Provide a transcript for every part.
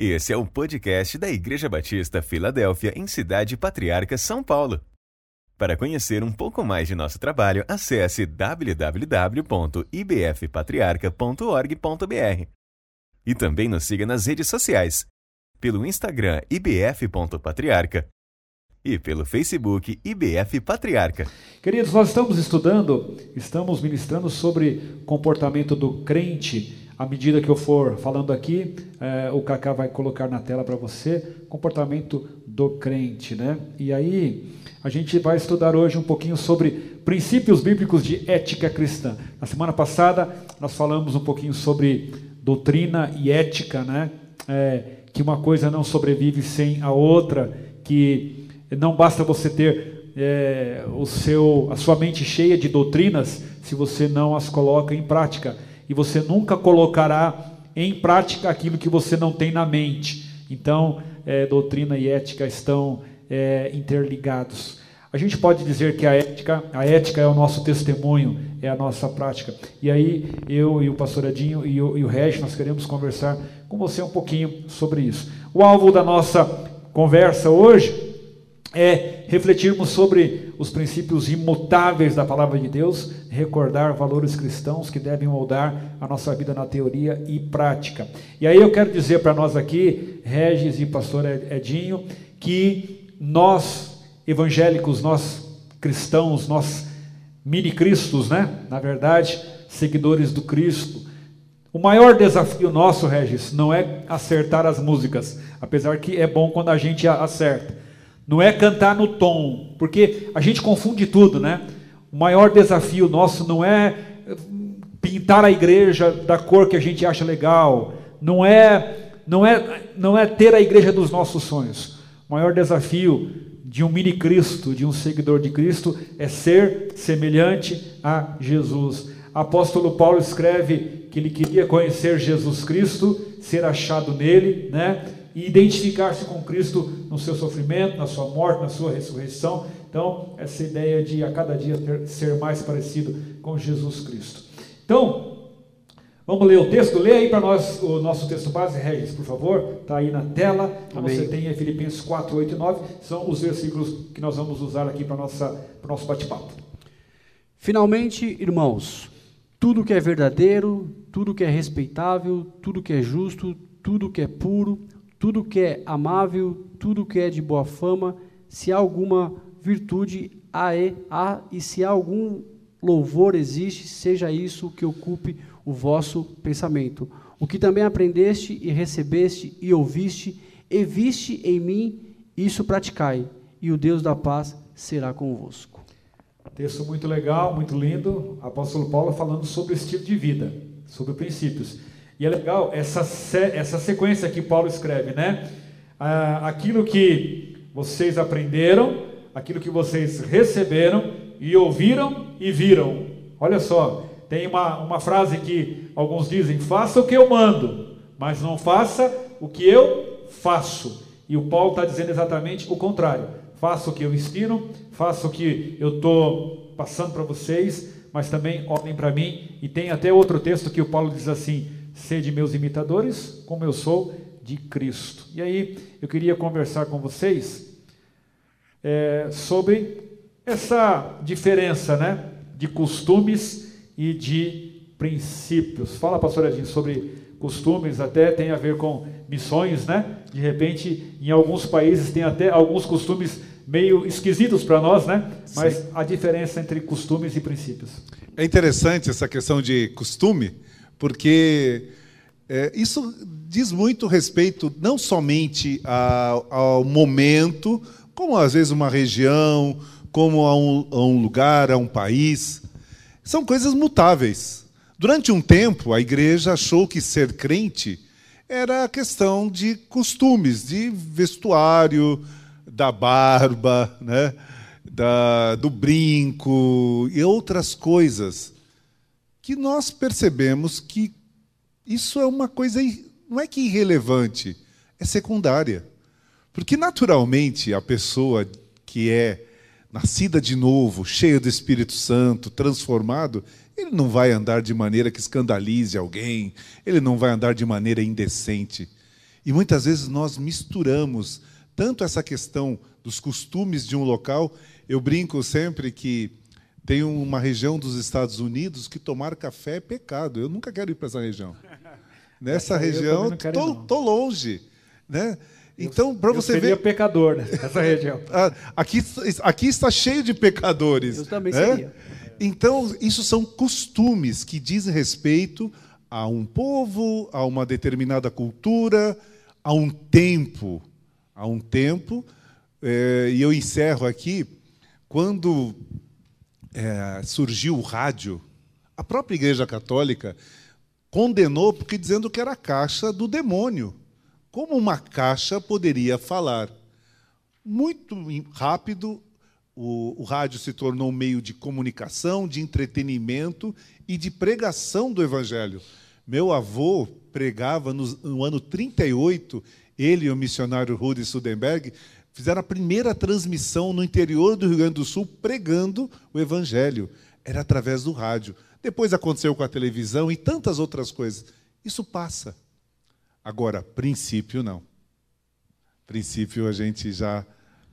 Esse é o podcast da Igreja Batista Filadélfia, em Cidade Patriarca, São Paulo. Para conhecer um pouco mais de nosso trabalho, acesse www.ibfpatriarca.org.br. E também nos siga nas redes sociais, pelo Instagram ibf.patriarca e pelo Facebook IBF Patriarca. Queridos, nós estamos estudando, estamos ministrando sobre comportamento do crente à medida que eu for falando aqui, é, o Kaká vai colocar na tela para você comportamento do crente, né? E aí a gente vai estudar hoje um pouquinho sobre princípios bíblicos de ética cristã. Na semana passada nós falamos um pouquinho sobre doutrina e ética, né? É, que uma coisa não sobrevive sem a outra, que não basta você ter é, o seu, a sua mente cheia de doutrinas se você não as coloca em prática e você nunca colocará em prática aquilo que você não tem na mente. Então, é, doutrina e ética estão é, interligados. A gente pode dizer que a ética, a ética é o nosso testemunho, é a nossa prática. E aí, eu e o pastor Adinho e o, e o nós queremos conversar com você um pouquinho sobre isso. O alvo da nossa conversa hoje é refletirmos sobre os princípios imutáveis da palavra de Deus, recordar valores cristãos que devem moldar a nossa vida na teoria e prática. E aí eu quero dizer para nós aqui, Regis e pastor Edinho, que nós evangélicos, nós cristãos, nós mini-cristos, né? Na verdade, seguidores do Cristo, o maior desafio nosso, Regis, não é acertar as músicas, apesar que é bom quando a gente acerta não é cantar no tom, porque a gente confunde tudo, né? O maior desafio nosso não é pintar a igreja da cor que a gente acha legal, não é não é não é ter a igreja dos nossos sonhos. O maior desafio de um mini Cristo, de um seguidor de Cristo, é ser semelhante a Jesus. Apóstolo Paulo escreve que ele queria conhecer Jesus Cristo, ser achado nele, né? E identificar-se com Cristo no seu sofrimento, na sua morte, na sua ressurreição. Então, essa ideia de a cada dia ter, ser mais parecido com Jesus Cristo. Então, vamos ler o texto. Lê aí para nós o nosso texto base, Regis, por favor. Está aí na tela. Amém. Você tem Filipenses 4, 8 e 9. São os versículos que nós vamos usar aqui para o nosso bate-papo. Finalmente, irmãos, tudo que é verdadeiro, tudo que é respeitável, tudo que é justo, tudo que é puro, tudo que é amável, tudo que é de boa fama, se há alguma virtude, há, e, há e se há algum louvor existe, seja isso que ocupe o vosso pensamento. O que também aprendeste e recebeste e ouviste, e viste em mim, isso praticai, e o Deus da paz será convosco. Texto muito legal, muito lindo. Apóstolo Paulo falando sobre o estilo de vida, sobre princípios. E é legal essa, essa sequência que Paulo escreve, né? Ah, aquilo que vocês aprenderam, aquilo que vocês receberam e ouviram e viram. Olha só, tem uma, uma frase que alguns dizem: faça o que eu mando, mas não faça o que eu faço. E o Paulo está dizendo exatamente o contrário. Faça o que eu ensino, faça o que eu estou passando para vocês, mas também olhem para mim. E tem até outro texto que o Paulo diz assim: Sede meus imitadores, como eu sou de Cristo. E aí eu queria conversar com vocês é, sobre essa diferença né, de costumes e de princípios. Fala, pastor Edinho, sobre costumes, até tem a ver com missões, né? De repente, em alguns países tem até alguns costumes meio esquisitos para nós, né? Mas Sim. a diferença entre costumes e princípios. É interessante essa questão de costume, porque é, isso diz muito respeito não somente a, ao momento, como às vezes uma região, como a um, a um lugar, a um país. São coisas mutáveis. Durante um tempo, a igreja achou que ser crente era a questão de costumes, de vestuário, da barba, né? da, do brinco e outras coisas que nós percebemos que isso é uma coisa, não é que irrelevante, é secundária. Porque, naturalmente, a pessoa que é nascida de novo, cheia do Espírito Santo, transformado, ele não vai andar de maneira que escandalize alguém, ele não vai andar de maneira indecente. E muitas vezes nós misturamos tanto essa questão dos costumes de um local. Eu brinco sempre que tem uma região dos Estados Unidos que tomar café é pecado. Eu nunca quero ir para essa região. Nessa eu região, não. estou longe. Né? Então, para Eu você seria ver. pecador nessa região. Ah, Aqui, aqui está cheio de pecadores. Eu também né? seria. Então, isso são costumes que dizem respeito a um povo, a uma determinada cultura, a um tempo. A um tempo. Eh, e eu encerro aqui, quando eh, surgiu o rádio, a própria Igreja Católica condenou porque dizendo que era a caixa do demônio. Como uma caixa poderia falar? Muito rápido, o, o rádio se tornou um meio de comunicação, de entretenimento e de pregação do Evangelho. Meu avô pregava no, no ano 38, ele e o missionário Rudi Sudenberg fizeram a primeira transmissão no interior do Rio Grande do Sul pregando o Evangelho. Era através do rádio. Depois aconteceu com a televisão e tantas outras coisas. Isso passa. Agora, princípio não. Princípio a gente já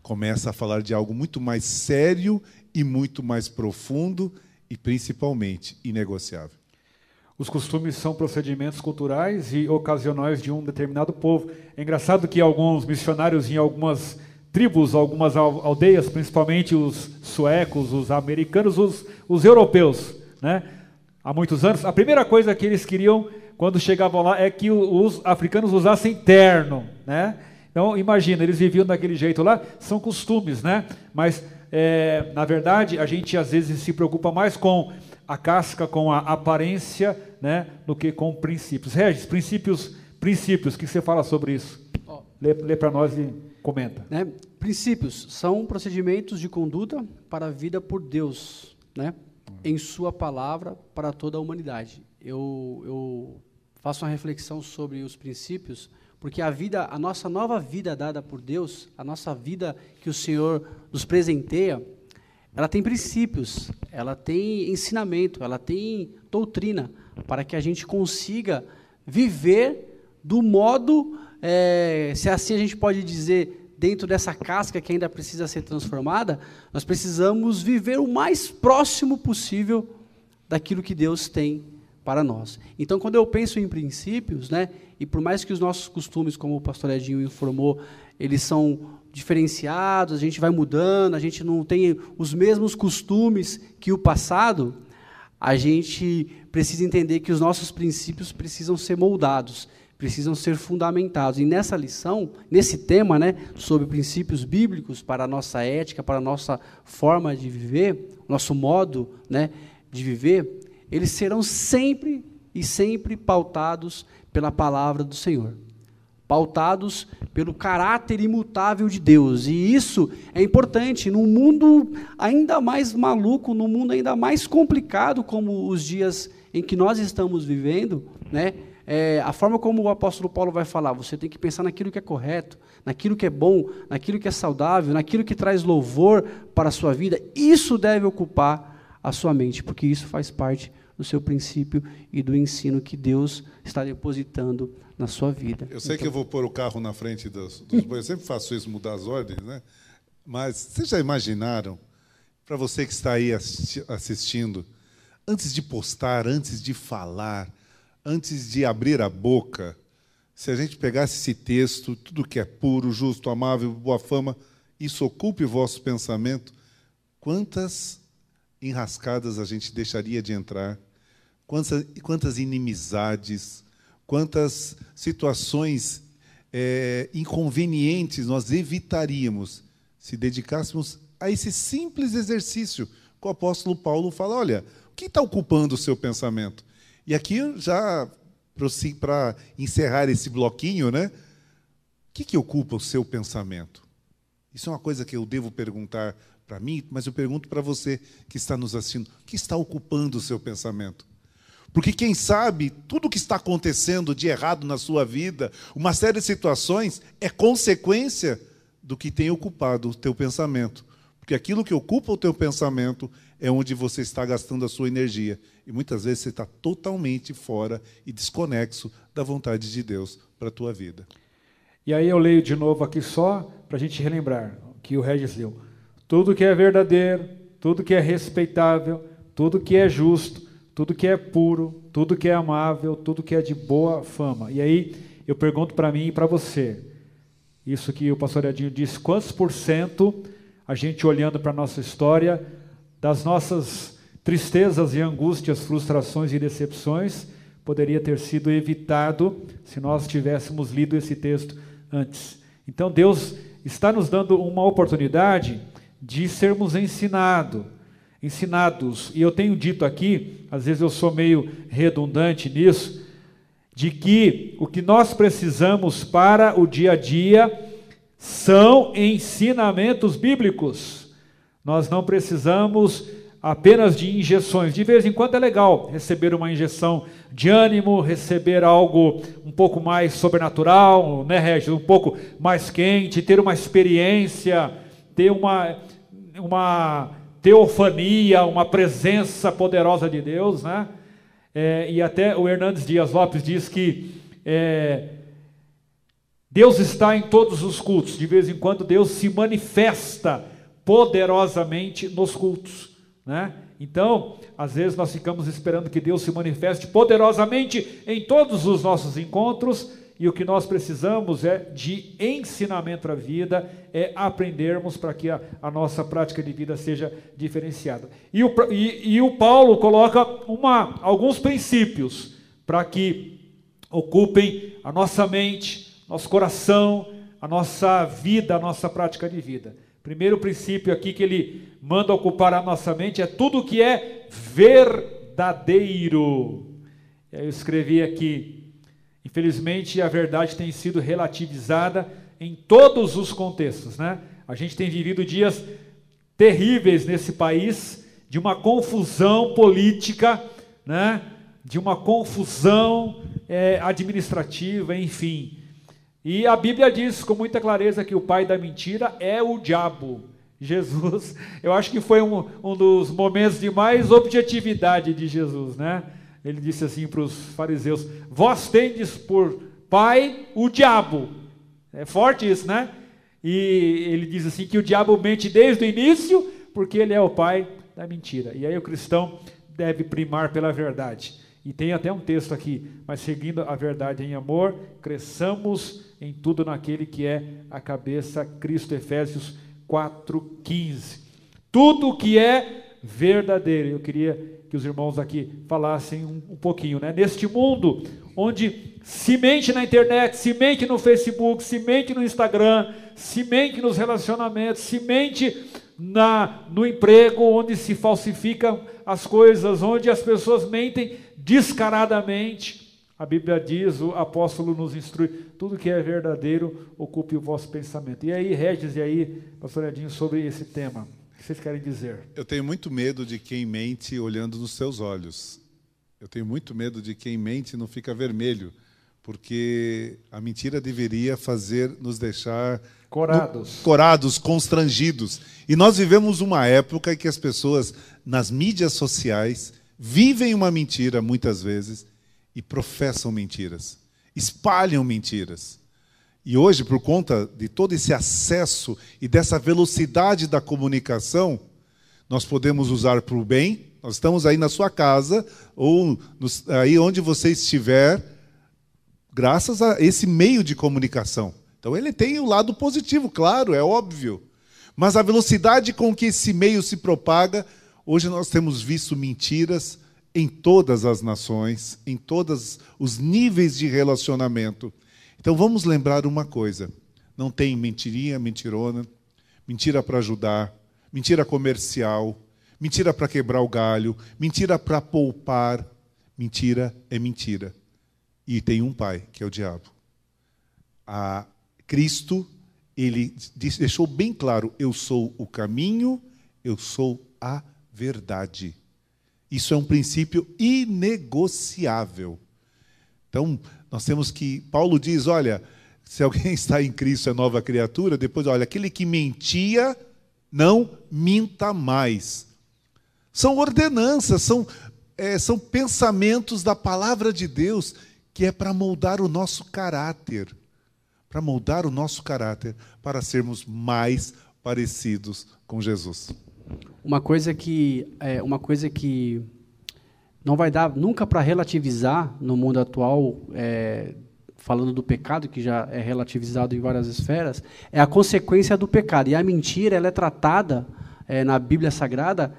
começa a falar de algo muito mais sério e muito mais profundo e principalmente inegociável. Os costumes são procedimentos culturais e ocasionais de um determinado povo. É engraçado que alguns missionários em algumas tribos, algumas al- aldeias, principalmente os suecos, os americanos, os, os europeus, né? há muitos anos, a primeira coisa que eles queriam quando chegavam lá é que os africanos usassem terno. Né? Então, imagina, eles viviam daquele jeito lá, são costumes, né? mas é, na verdade a gente às vezes se preocupa mais com a casca, com a aparência, né, do que com princípios. Regis, princípios, princípios, o que você fala sobre isso? Lê, lê para nós e comenta. Né? Princípios são procedimentos de conduta para a vida por Deus, né? em Sua palavra para toda a humanidade. Eu, eu faço uma reflexão sobre os princípios, porque a vida, a nossa nova vida dada por Deus, a nossa vida que o Senhor nos presenteia, ela tem princípios, ela tem ensinamento, ela tem doutrina, para que a gente consiga viver do modo, eh, se assim a gente pode dizer, dentro dessa casca que ainda precisa ser transformada, nós precisamos viver o mais próximo possível daquilo que Deus tem para nós. Então, quando eu penso em princípios, né, e por mais que os nossos costumes, como o pastor Edinho informou, eles são diferenciados, a gente vai mudando, a gente não tem os mesmos costumes que o passado, a gente precisa entender que os nossos princípios precisam ser moldados, precisam ser fundamentados. E nessa lição, nesse tema, né, sobre princípios bíblicos para a nossa ética, para a nossa forma de viver, nosso modo, né, de viver, eles serão sempre e sempre pautados pela palavra do Senhor. Pautados pelo caráter imutável de Deus. E isso é importante num mundo ainda mais maluco, num mundo ainda mais complicado como os dias em que nós estamos vivendo, né? É, a forma como o apóstolo Paulo vai falar, você tem que pensar naquilo que é correto, naquilo que é bom, naquilo que é saudável, naquilo que traz louvor para a sua vida. Isso deve ocupar a sua mente, porque isso faz parte do seu princípio e do ensino que Deus está depositando na sua vida. Eu sei que eu vou pôr o carro na frente dos, dos bois, eu sempre faço isso, mudar as ordens, né? Mas vocês já imaginaram, para você que está aí assisti- assistindo, antes de postar, antes de falar, antes de abrir a boca, se a gente pegasse esse texto, tudo que é puro, justo, amável, boa fama, isso ocupe o vosso pensamento, quantas enrascadas a gente deixaria de entrar? Quantas, quantas inimizades, quantas situações eh, inconvenientes nós evitaríamos se dedicássemos a esse simples exercício que o apóstolo Paulo fala: olha, o que está ocupando o seu pensamento? E aqui já para encerrar esse bloquinho, né? O que, que ocupa o seu pensamento? Isso é uma coisa que eu devo perguntar para mim, mas eu pergunto para você que está nos assistindo: o que está ocupando o seu pensamento? Porque quem sabe tudo o que está acontecendo de errado na sua vida, uma série de situações, é consequência do que tem ocupado o teu pensamento. Porque aquilo que ocupa o teu pensamento é onde você está gastando a sua energia. E muitas vezes você está totalmente fora e desconexo da vontade de Deus para a tua vida. E aí eu leio de novo aqui só para a gente relembrar que o Regis leu. Tudo que é verdadeiro, tudo que é respeitável, tudo que é justo, tudo que é puro, tudo que é amável, tudo que é de boa fama. E aí eu pergunto para mim e para você, isso que o pastor Edinho disse, quantos por cento a gente olhando para a nossa história, das nossas tristezas e angústias, frustrações e decepções, poderia ter sido evitado se nós tivéssemos lido esse texto antes. Então Deus está nos dando uma oportunidade de sermos ensinado, ensinados. E eu tenho dito aqui, às vezes eu sou meio redundante nisso, de que o que nós precisamos para o dia a dia são ensinamentos bíblicos. Nós não precisamos apenas de injeções. De vez em quando é legal receber uma injeção de ânimo, receber algo um pouco mais sobrenatural, né, Regis? Um pouco mais quente, ter uma experiência, ter uma, uma teofania, uma presença poderosa de Deus, né? É, e até o Hernandes Dias Lopes diz que é, Deus está em todos os cultos, de vez em quando Deus se manifesta poderosamente nos cultos. Né? Então, às vezes nós ficamos esperando que Deus se manifeste poderosamente em todos os nossos encontros, e o que nós precisamos é de ensinamento para a vida, é aprendermos para que a, a, nossa prática de vida seja diferenciada. E o, e, e o Paulo coloca uma, alguns princípios para que ocupem a nossa mente, nosso coração, a nossa vida, a nossa prática de vida. Primeiro princípio aqui que ele manda ocupar a nossa mente é tudo que é verdadeiro. Eu escrevi aqui, infelizmente a verdade tem sido relativizada em todos os contextos, né? A gente tem vivido dias terríveis nesse país, de uma confusão política, né? De uma confusão é, administrativa, enfim. E a Bíblia diz com muita clareza que o pai da mentira é o diabo. Jesus, eu acho que foi um, um dos momentos de mais objetividade de Jesus, né? Ele disse assim para os fariseus: Vós tendes por pai o diabo. É forte isso, né? E ele diz assim que o diabo mente desde o início, porque ele é o pai da mentira. E aí o cristão deve primar pela verdade. E tem até um texto aqui, mas seguindo a verdade em amor, cresçamos em tudo naquele que é a cabeça, Cristo, Efésios 4,15. Tudo que é verdadeiro. Eu queria que os irmãos aqui falassem um, um pouquinho, né? Neste mundo onde se mente na internet, se mente no Facebook, se mente no Instagram, se mente nos relacionamentos, se mente na, no emprego, onde se falsificam as coisas, onde as pessoas mentem descaradamente. A Bíblia diz, o apóstolo nos instrui, tudo que é verdadeiro, ocupe o vosso pensamento. E aí, Regis, e aí, pastor Edinho, sobre esse tema, o que vocês querem dizer? Eu tenho muito medo de quem mente olhando nos seus olhos. Eu tenho muito medo de quem mente não fica vermelho, porque a mentira deveria fazer nos deixar corados, no, corados, constrangidos. E nós vivemos uma época em que as pessoas nas mídias sociais vivem uma mentira muitas vezes e professam mentiras, espalham mentiras. E hoje, por conta de todo esse acesso e dessa velocidade da comunicação, nós podemos usar para o bem. Nós estamos aí na sua casa ou nos, aí onde você estiver, graças a esse meio de comunicação. Então ele tem o lado positivo, claro, é óbvio. Mas a velocidade com que esse meio se propaga, hoje nós temos visto mentiras em todas as nações, em todos os níveis de relacionamento. Então vamos lembrar uma coisa: não tem mentirinha, mentirona, mentira para ajudar, mentira comercial, mentira para quebrar o galho, mentira para poupar. Mentira é mentira. E tem um pai, que é o diabo. A Cristo, ele deixou bem claro: eu sou o caminho, eu sou a verdade. Isso é um princípio inegociável. Então, nós temos que. Paulo diz: olha, se alguém está em Cristo é nova criatura, depois, olha, aquele que mentia, não minta mais. São ordenanças, são, é, são pensamentos da palavra de Deus que é para moldar o nosso caráter, para moldar o nosso caráter, para sermos mais parecidos com Jesus. Uma coisa que é uma coisa que não vai dar nunca para relativizar no mundo atual, é, falando do pecado que já é relativizado em várias esferas, é a consequência do pecado. E a mentira ela é tratada é, na Bíblia Sagrada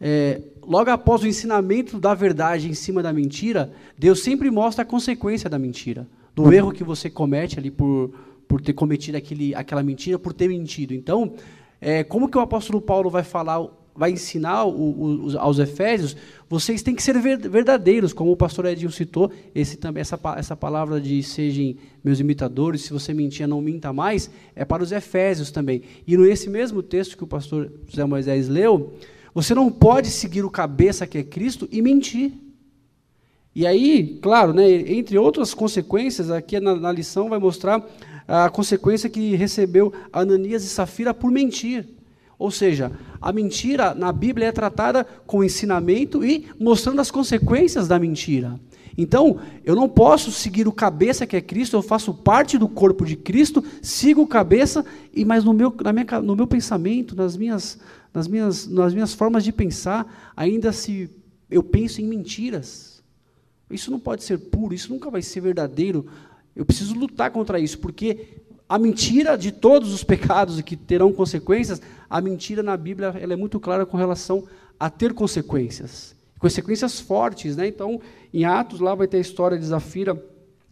é, logo após o ensinamento da verdade em cima da mentira, Deus sempre mostra a consequência da mentira, do erro que você comete ali por, por ter cometido aquele, aquela mentira, por ter mentido. Então, é, como que o apóstolo Paulo vai falar, vai ensinar o, o, aos Efésios? Vocês têm que ser verdadeiros, como o pastor Edinho citou, esse também essa, essa palavra de sejam meus imitadores, se você mentia, não minta mais, é para os Efésios também. E nesse mesmo texto que o pastor José Moisés leu, você não pode seguir o cabeça que é Cristo e mentir. E aí, claro, né, entre outras consequências, aqui na, na lição vai mostrar a consequência que recebeu Ananias e Safira por mentir. Ou seja, a mentira na Bíblia é tratada com ensinamento e mostrando as consequências da mentira. Então, eu não posso seguir o cabeça que é Cristo, eu faço parte do corpo de Cristo, sigo o cabeça, e mas no meu, na minha, no meu pensamento, nas minhas, nas minhas, nas minhas formas de pensar, ainda se eu penso em mentiras. Isso não pode ser puro, isso nunca vai ser verdadeiro. Eu preciso lutar contra isso, porque a mentira de todos os pecados que terão consequências, a mentira na Bíblia ela é muito clara com relação a ter consequências. Consequências fortes. Né? Então, em Atos, lá vai ter a história de Zafira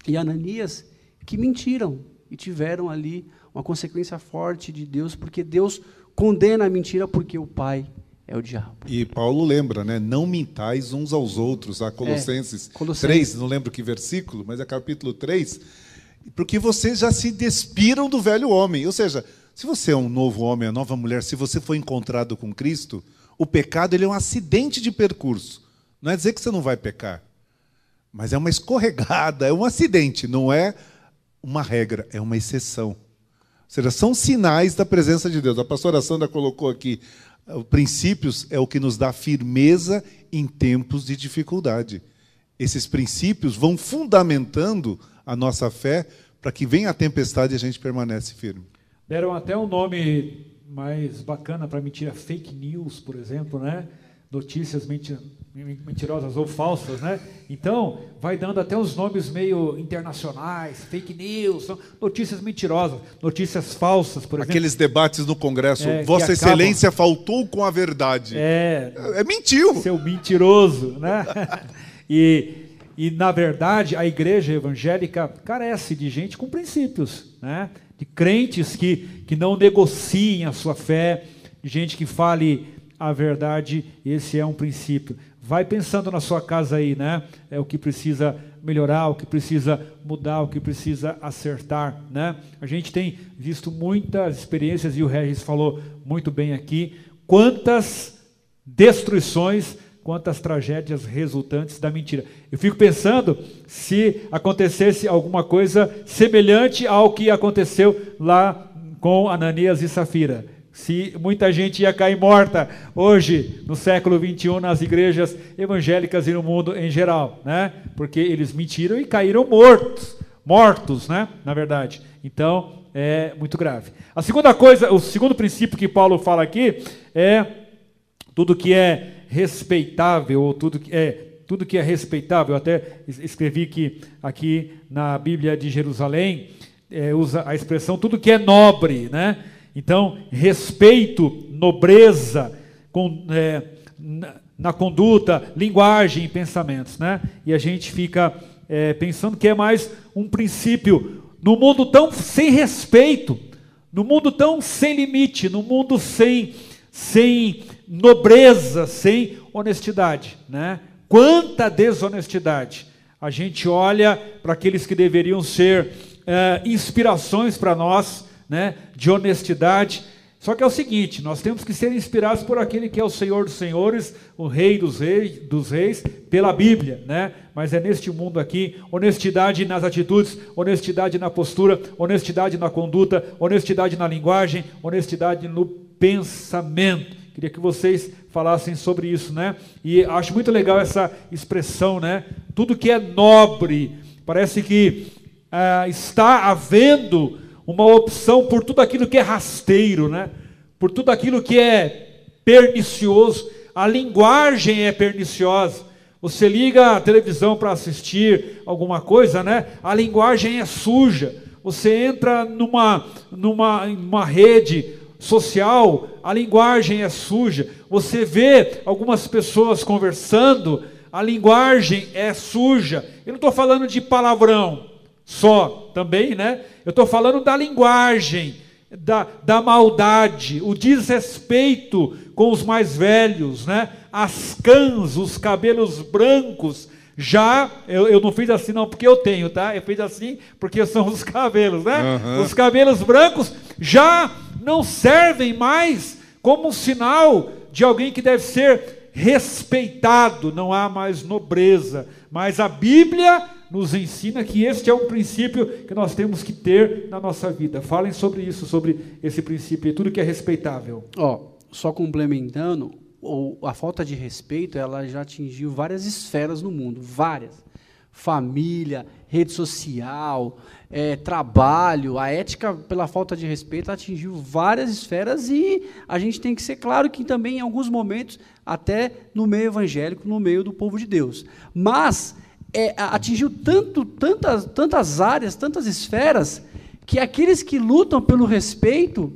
e Ananias, que mentiram e tiveram ali uma consequência forte de Deus, porque Deus condena a mentira porque o pai é o diabo. E Paulo lembra, né? Não mintais uns aos outros, a Colossenses, é, Colossenses 3, não lembro que versículo, mas é capítulo 3, porque vocês já se despiram do velho homem. Ou seja, se você é um novo homem, uma nova mulher, se você foi encontrado com Cristo, o pecado ele é um acidente de percurso. Não é dizer que você não vai pecar, mas é uma escorregada, é um acidente, não é uma regra, é uma exceção. Ou seja, são sinais da presença de Deus. A pastora Sandra colocou aqui, princípios é o que nos dá firmeza em tempos de dificuldade. Esses princípios vão fundamentando a nossa fé para que venha a tempestade e a gente permanece firme. Deram até um nome mais bacana para mentira, fake news, por exemplo, né? Notícias mentiras mentirosas ou falsas, né? Então, vai dando até os nomes meio internacionais, fake news, notícias mentirosas, notícias falsas, por exemplo. Aqueles debates no Congresso, é, Vossa Excelência acabam... faltou com a verdade. É, é mentiu. Seu mentiroso, né? e, e, na verdade, a igreja evangélica carece de gente com princípios, né? De crentes que, que não negociem a sua fé, de gente que fale a verdade, esse é um princípio. Vai pensando na sua casa aí, né? É o que precisa melhorar, o que precisa mudar, o que precisa acertar, né? A gente tem visto muitas experiências e o Regis falou muito bem aqui, quantas destruições, quantas tragédias resultantes da mentira. Eu fico pensando se acontecesse alguma coisa semelhante ao que aconteceu lá com Ananias e Safira se muita gente ia cair morta hoje, no século 21, nas igrejas evangélicas e no mundo em geral, né? Porque eles mentiram e caíram mortos, mortos, né? Na verdade. Então, é muito grave. A segunda coisa, o segundo princípio que Paulo fala aqui é tudo que é respeitável, ou tudo que é tudo que é respeitável. Eu até escrevi que aqui na Bíblia de Jerusalém é, usa a expressão tudo que é nobre, né? Então, respeito, nobreza com, é, na, na, conduta, linguagem e pensamentos. Né? E a gente fica é, pensando que é mais um princípio no mundo tão sem respeito, no mundo tão sem limite, no mundo sem, sem nobreza, sem honestidade. Né? Quanta desonestidade! A gente olha para aqueles que deveriam ser é, inspirações para nós né, de honestidade. Só que é o seguinte, nós temos que ser inspirados por aquele que é o Senhor dos Senhores, o Rei dos Reis, dos reis pela Bíblia, né? Mas é neste mundo aqui, honestidade nas atitudes, honestidade na postura, honestidade na conduta, honestidade na linguagem, honestidade no pensamento. Queria que vocês falassem sobre isso, né? E acho muito legal essa expressão, né? Tudo que é nobre, parece que ah, está havendo uma opção por tudo aquilo que é rasteiro, né? por tudo aquilo que é pernicioso. A linguagem é perniciosa. Você liga a televisão para assistir alguma coisa, né? A linguagem é suja. Você entra numa, numa, numa rede social, a linguagem é suja. Você vê algumas pessoas conversando, a linguagem é suja. Eu não estou falando de palavrão só, também, né? Eu estou falando da linguagem, da, da maldade, o desrespeito com os mais velhos, né? As cãs, os cabelos brancos. Já, eu, eu não fiz assim não porque eu tenho, tá? Eu fiz assim porque são os cabelos, né? Uhum. Os cabelos brancos já não servem mais como um sinal de alguém que deve ser respeitado, não há mais nobreza. Mas a Bíblia nos ensina que este é um princípio que nós temos que ter na nossa vida. Falem sobre isso, sobre esse princípio e tudo que é respeitável. Ó, só complementando, a falta de respeito, ela já atingiu várias esferas no mundo, várias. Família, rede social, é, trabalho, a ética pela falta de respeito atingiu várias esferas e a gente tem que ser claro que também em alguns momentos, até no meio evangélico, no meio do povo de Deus. Mas é, atingiu tanto, tantas, tantas áreas, tantas esferas, que aqueles que lutam pelo respeito,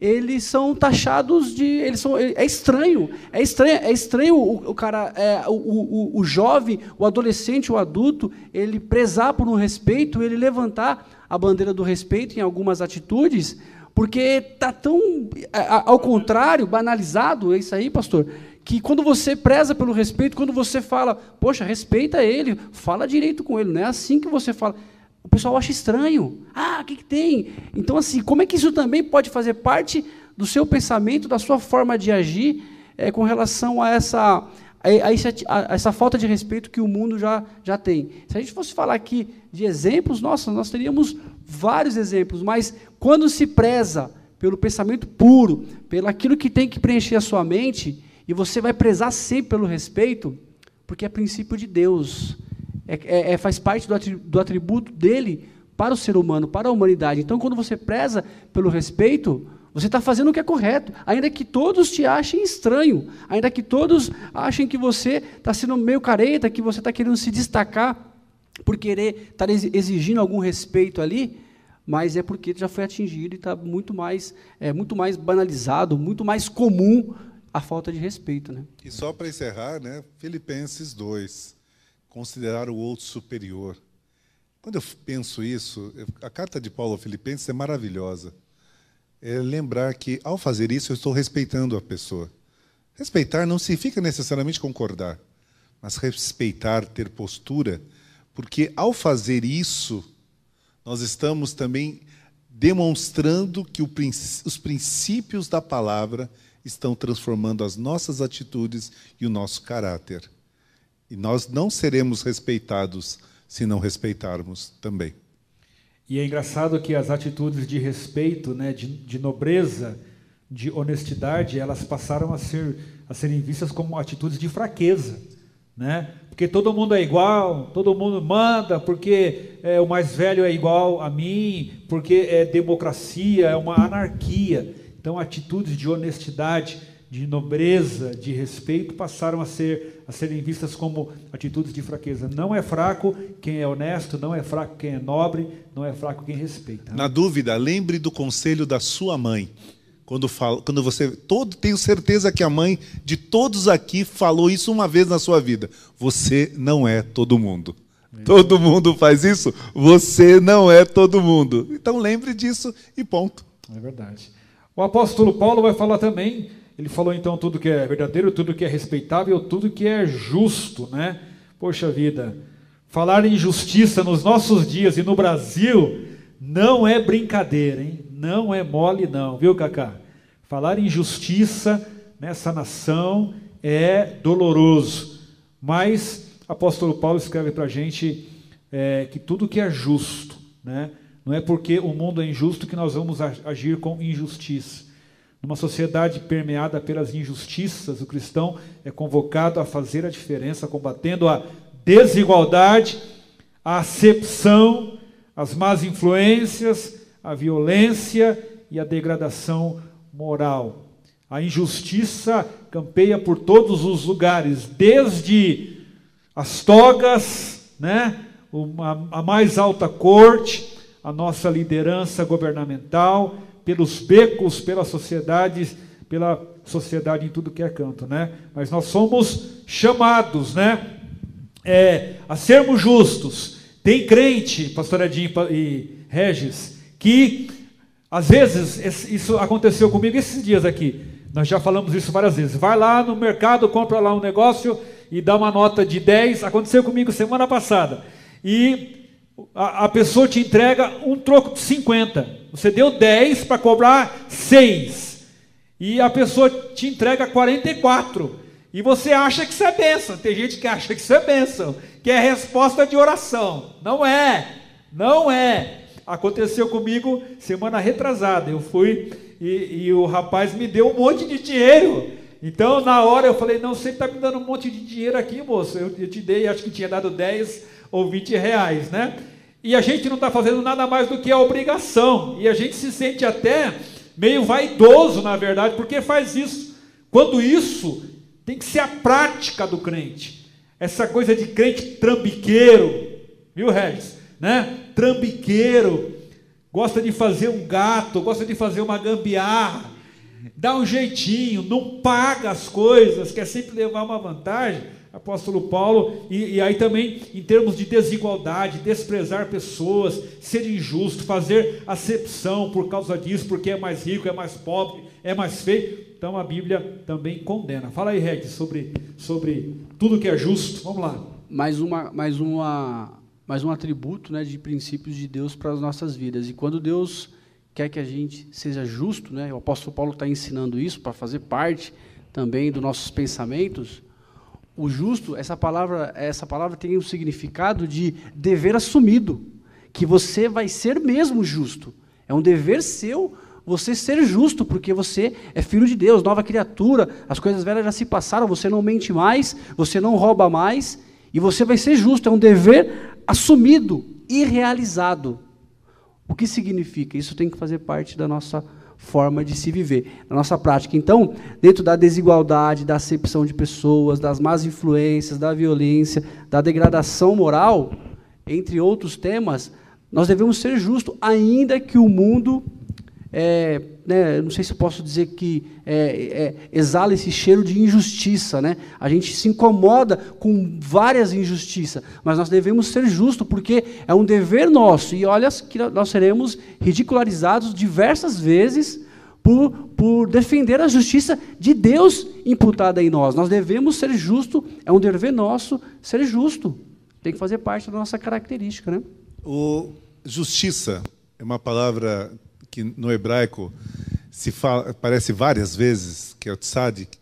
eles são taxados de. Eles são, é estranho. É estranho, é estranho o, o cara, é, o, o, o jovem, o adolescente, o adulto, ele prezar por um respeito, ele levantar a bandeira do respeito em algumas atitudes, porque está tão, ao contrário, banalizado, é isso aí, pastor, que quando você preza pelo respeito, quando você fala, poxa, respeita ele, fala direito com ele, não é assim que você fala. O pessoal acha estranho. Ah, o que, que tem? Então, assim, como é que isso também pode fazer parte do seu pensamento, da sua forma de agir é, com relação a essa, a, essa falta de respeito que o mundo já, já tem? Se a gente fosse falar aqui de exemplos, nossa, nós teríamos vários exemplos, mas quando se preza pelo pensamento puro, pelo aquilo que tem que preencher a sua mente, e você vai prezar sempre pelo respeito, porque é princípio de Deus. É, é, é, faz parte do atributo dele para o ser humano, para a humanidade. Então, quando você preza pelo respeito, você está fazendo o que é correto, ainda que todos te achem estranho, ainda que todos achem que você está sendo meio careta, que você está querendo se destacar por querer estar tá exigindo algum respeito ali, mas é porque já foi atingido e está muito mais, é, muito mais banalizado, muito mais comum a falta de respeito. Né? E só para encerrar, né, Filipenses 2, considerar o outro superior. Quando eu penso isso, a carta de Paulo aos Filipenses é maravilhosa. É lembrar que, ao fazer isso, eu estou respeitando a pessoa. Respeitar não significa necessariamente concordar, mas respeitar, ter postura, porque ao fazer isso, nós estamos também demonstrando que os princípios da palavra estão transformando as nossas atitudes e o nosso caráter. E nós não seremos respeitados se não respeitarmos também. E é engraçado que as atitudes de respeito, né, de, de nobreza, de honestidade, elas passaram a ser a serem vistas como atitudes de fraqueza, né? Porque todo mundo é igual, todo mundo manda, porque é, o mais velho é igual a mim, porque é democracia, é uma anarquia. Então, atitudes de honestidade, de nobreza, de respeito passaram a ser a serem vistas como atitudes de fraqueza. Não é fraco quem é honesto, não é fraco quem é nobre, não é fraco quem respeita. Na dúvida, lembre do conselho da sua mãe. Quando, fala, quando você. Todo, tenho certeza que a mãe de todos aqui falou isso uma vez na sua vida. Você não é todo mundo. Todo mundo faz isso? Você não é todo mundo. Então lembre disso e ponto. É verdade. O apóstolo Paulo vai falar também, ele falou então tudo que é verdadeiro, tudo que é respeitável, tudo que é justo, né? Poxa vida, falar em justiça nos nossos dias e no Brasil não é brincadeira, hein? Não é mole não, viu, Cacá? Falar em justiça nessa nação é doloroso, mas apóstolo Paulo escreve para a gente é, que tudo que é justo, né? Não é porque o mundo é injusto que nós vamos agir com injustiça. Numa sociedade permeada pelas injustiças, o cristão é convocado a fazer a diferença, combatendo a desigualdade, a acepção, as más influências, a violência e a degradação moral. A injustiça campeia por todos os lugares, desde as togas, né, a mais alta corte, a nossa liderança governamental, pelos becos, pela sociedade, pela sociedade em tudo que é canto, né? Mas nós somos chamados, né, é, a sermos justos. Tem crente, pastor Edinho e Regis, que às vezes isso aconteceu comigo esses dias aqui. Nós já falamos isso várias vezes. Vai lá no mercado, compra lá um negócio e dá uma nota de 10. Aconteceu comigo semana passada. E a, a pessoa te entrega um troco de 50. Você deu 10 para cobrar 6. E a pessoa te entrega 44. E você acha que isso é bênção. Tem gente que acha que isso é bênção, que é resposta de oração. Não é. Não é. Aconteceu comigo semana retrasada. Eu fui e, e, o rapaz me deu um monte de dinheiro. Então, na hora, eu falei: Não, você está me dando um monte de dinheiro aqui, moço. Eu, eu te dei, acho que tinha dado 10 ou 20 reais, né? E a gente não está fazendo nada mais do que a obrigação. E a gente se sente até meio vaidoso, na verdade, porque faz isso. Quando isso tem que ser a prática do crente. Essa coisa de crente trambiqueiro, viu, Regis? Né? Trambiqueiro, gosta de fazer um gato, gosta de fazer uma gambiarra, dá um jeitinho, não paga as coisas, quer sempre levar uma vantagem. Apóstolo Paulo, e, e aí também em termos de desigualdade, desprezar pessoas, ser injusto, fazer acepção por causa disso, porque é mais rico, é mais pobre, é mais feio. Então a Bíblia também condena. Fala aí, Red, sobre, sobre tudo que é justo. Vamos lá. Mais uma, mais uma mas um atributo né, de princípios de Deus para as nossas vidas. E quando Deus quer que a gente seja justo, né, o apóstolo Paulo está ensinando isso para fazer parte também dos nossos pensamentos. O justo, essa palavra, essa palavra tem o significado de dever assumido, que você vai ser mesmo justo. É um dever seu você ser justo, porque você é filho de Deus, nova criatura, as coisas velhas já se passaram, você não mente mais, você não rouba mais, e você vai ser justo, é um dever assumido e realizado. O que significa? Isso tem que fazer parte da nossa forma de se viver, da nossa prática. Então, dentro da desigualdade, da acepção de pessoas, das más influências, da violência, da degradação moral, entre outros temas, nós devemos ser justos, ainda que o mundo é, né, não sei se posso dizer que é, é, exala esse cheiro de injustiça. Né? A gente se incomoda com várias injustiças, mas nós devemos ser justos, porque é um dever nosso. E olha que nós seremos ridicularizados diversas vezes por, por defender a justiça de Deus imputada em nós. Nós devemos ser justos, é um dever nosso ser justo. Tem que fazer parte da nossa característica. Né? O justiça é uma palavra que no hebraico se fala, aparece várias vezes, que é o tzadik,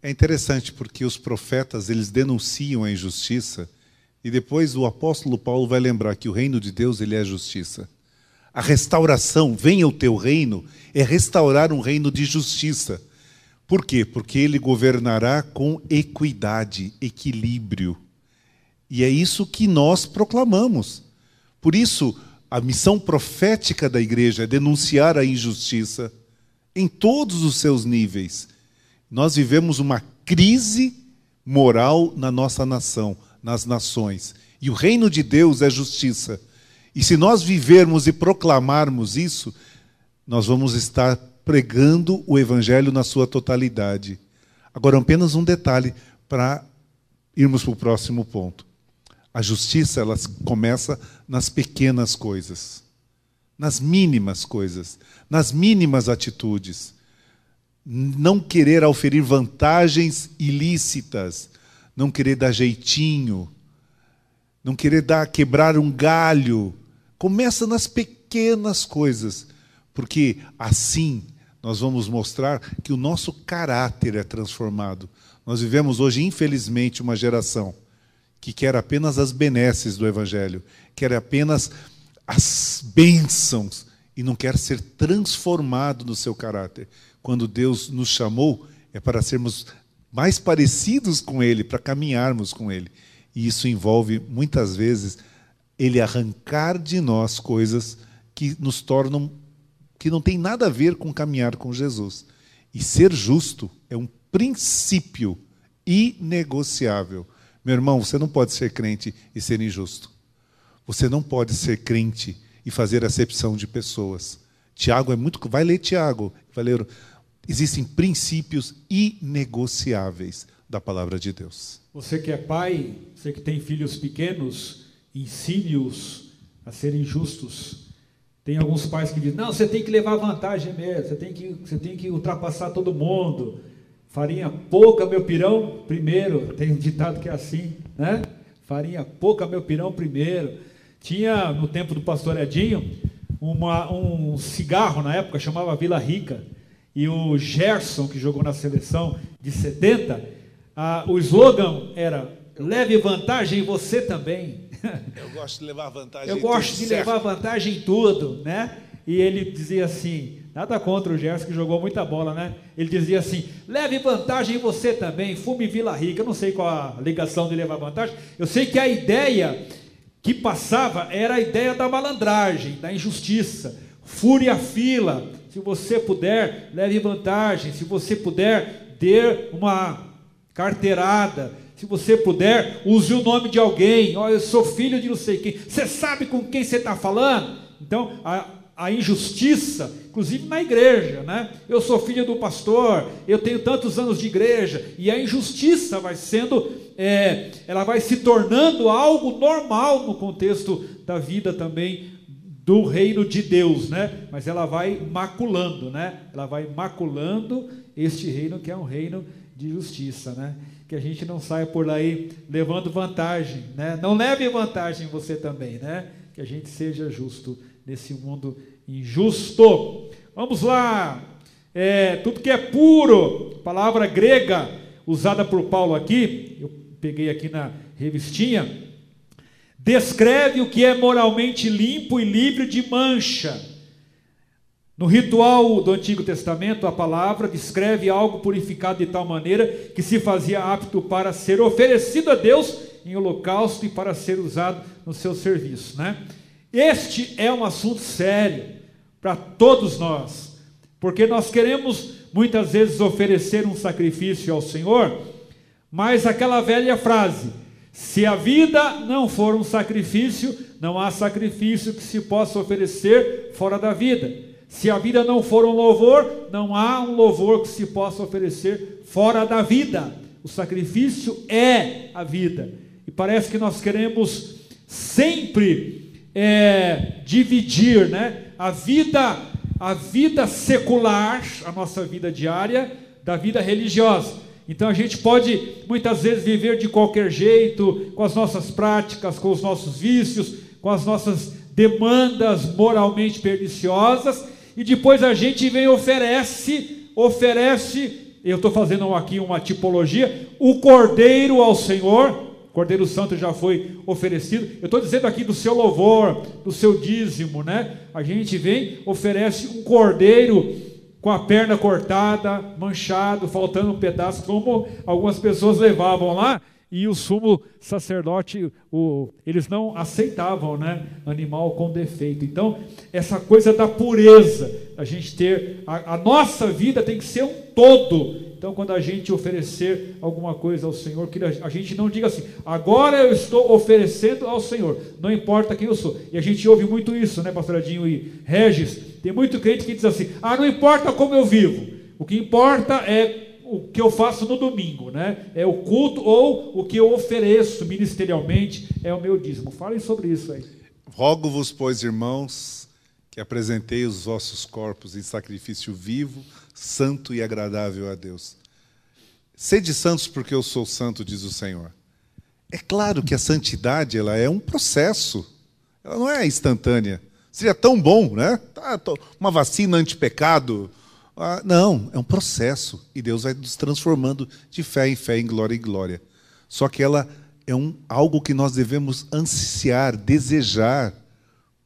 é interessante porque os profetas eles denunciam a injustiça e depois o apóstolo Paulo vai lembrar que o reino de Deus ele é justiça. A restauração, venha o teu reino, é restaurar um reino de justiça. Por quê? Porque ele governará com equidade, equilíbrio. E é isso que nós proclamamos. Por isso, a missão profética da igreja é denunciar a injustiça em todos os seus níveis. Nós vivemos uma crise moral na nossa nação, nas nações. E o reino de Deus é justiça. E se nós vivermos e proclamarmos isso, nós vamos estar pregando o evangelho na sua totalidade. Agora, apenas um detalhe para irmos para o próximo ponto. A justiça ela começa nas pequenas coisas, nas mínimas coisas, nas mínimas atitudes. Não querer oferir vantagens ilícitas, não querer dar jeitinho, não querer dar quebrar um galho. Começa nas pequenas coisas, porque assim nós vamos mostrar que o nosso caráter é transformado. Nós vivemos hoje, infelizmente, uma geração que quer apenas as benesses do Evangelho, quer apenas as bênçãos e não quer ser transformado no seu caráter. Quando Deus nos chamou, é para sermos mais parecidos com Ele, para caminharmos com Ele. E isso envolve, muitas vezes, Ele arrancar de nós coisas que nos tornam que não tem nada a ver com caminhar com Jesus. E ser justo é um princípio inegociável. Meu irmão, você não pode ser crente e ser injusto. Você não pode ser crente e fazer acepção de pessoas. Tiago é muito. Vai ler Tiago. Vai ler. Existem princípios inegociáveis da palavra de Deus. Você que é pai, você que tem filhos pequenos, ensine-os a serem justos. Tem alguns pais que dizem: não, você tem que levar vantagem mesmo, você tem que, você tem que ultrapassar todo mundo. Farinha pouca, meu pirão primeiro. Tem um ditado que é assim, né? Farinha pouca, meu pirão primeiro. Tinha no tempo do pastor Edinho uma, um cigarro na época, chamava Vila Rica. E o Gerson, que jogou na seleção de 70, a, o slogan era: leve vantagem você também. Eu gosto de levar vantagem Eu gosto de levar vantagem em tudo, né? E ele dizia assim: nada contra o Gerson que jogou muita bola, né? Ele dizia assim: leve vantagem você também, fume Vila Rica. Eu não sei qual a ligação de levar vantagem. Eu sei que a ideia que passava era a ideia da malandragem, da injustiça. Fure a fila. Se você puder, leve vantagem. Se você puder, dê uma carteirada. Se você puder, use o nome de alguém. Olha, eu sou filho de não sei quem. Você sabe com quem você está falando? Então, a, a injustiça, inclusive na igreja, né? Eu sou filho do pastor, eu tenho tantos anos de igreja, e a injustiça vai sendo, é, ela vai se tornando algo normal no contexto da vida também do reino de Deus, né? Mas ela vai maculando, né? Ela vai maculando este reino que é um reino de justiça, né? Que a gente não saia por aí levando vantagem, né? Não leve vantagem você também, né? Que a gente seja justo nesse mundo injusto. Vamos lá. É, tudo que é puro, palavra grega usada por Paulo aqui, eu peguei aqui na revistinha, descreve o que é moralmente limpo e livre de mancha. No ritual do Antigo Testamento, a palavra descreve algo purificado de tal maneira que se fazia apto para ser oferecido a Deus em holocausto e para ser usado no seu serviço, né? Este é um assunto sério para todos nós, porque nós queremos muitas vezes oferecer um sacrifício ao Senhor, mas aquela velha frase: se a vida não for um sacrifício, não há sacrifício que se possa oferecer fora da vida. Se a vida não for um louvor, não há um louvor que se possa oferecer fora da vida. O sacrifício é a vida. E parece que nós queremos sempre é, dividir né, a vida, a vida secular, a nossa vida diária, da vida religiosa. Então a gente pode muitas vezes viver de qualquer jeito, com as nossas práticas, com os nossos vícios, com as nossas demandas moralmente perniciosas, e depois a gente vem oferece, oferece, eu estou fazendo aqui uma tipologia, o cordeiro ao Senhor, Cordeiro Santo já foi oferecido. Eu estou dizendo aqui do seu louvor, do seu dízimo, né? A gente vem, oferece um cordeiro com a perna cortada, manchado, faltando um pedaço, como algumas pessoas levavam lá, e o sumo sacerdote, o, eles não aceitavam né, animal com defeito. Então, essa coisa da pureza, a gente ter, a, a nossa vida tem que ser um todo. Então, quando a gente oferecer alguma coisa ao Senhor, que a gente não diga assim, agora eu estou oferecendo ao Senhor, não importa quem eu sou. E a gente ouve muito isso, né, Pastor Adinho e Regis? Tem muito crente que diz assim, ah, não importa como eu vivo, o que importa é o que eu faço no domingo, né? É o culto ou o que eu ofereço ministerialmente é o meu dízimo. Falem sobre isso aí. Rogo-vos, pois, irmãos, que apresentei os vossos corpos em sacrifício vivo, santo e agradável a Deus. Sede santos porque eu sou santo, diz o Senhor. É claro que a santidade ela é um processo, ela não é instantânea. Seria tão bom, né? Tá, uma vacina antipecado, ah, não, é um processo. E Deus vai nos transformando de fé em fé, em glória em glória. Só que ela é um, algo que nós devemos ansiar, desejar,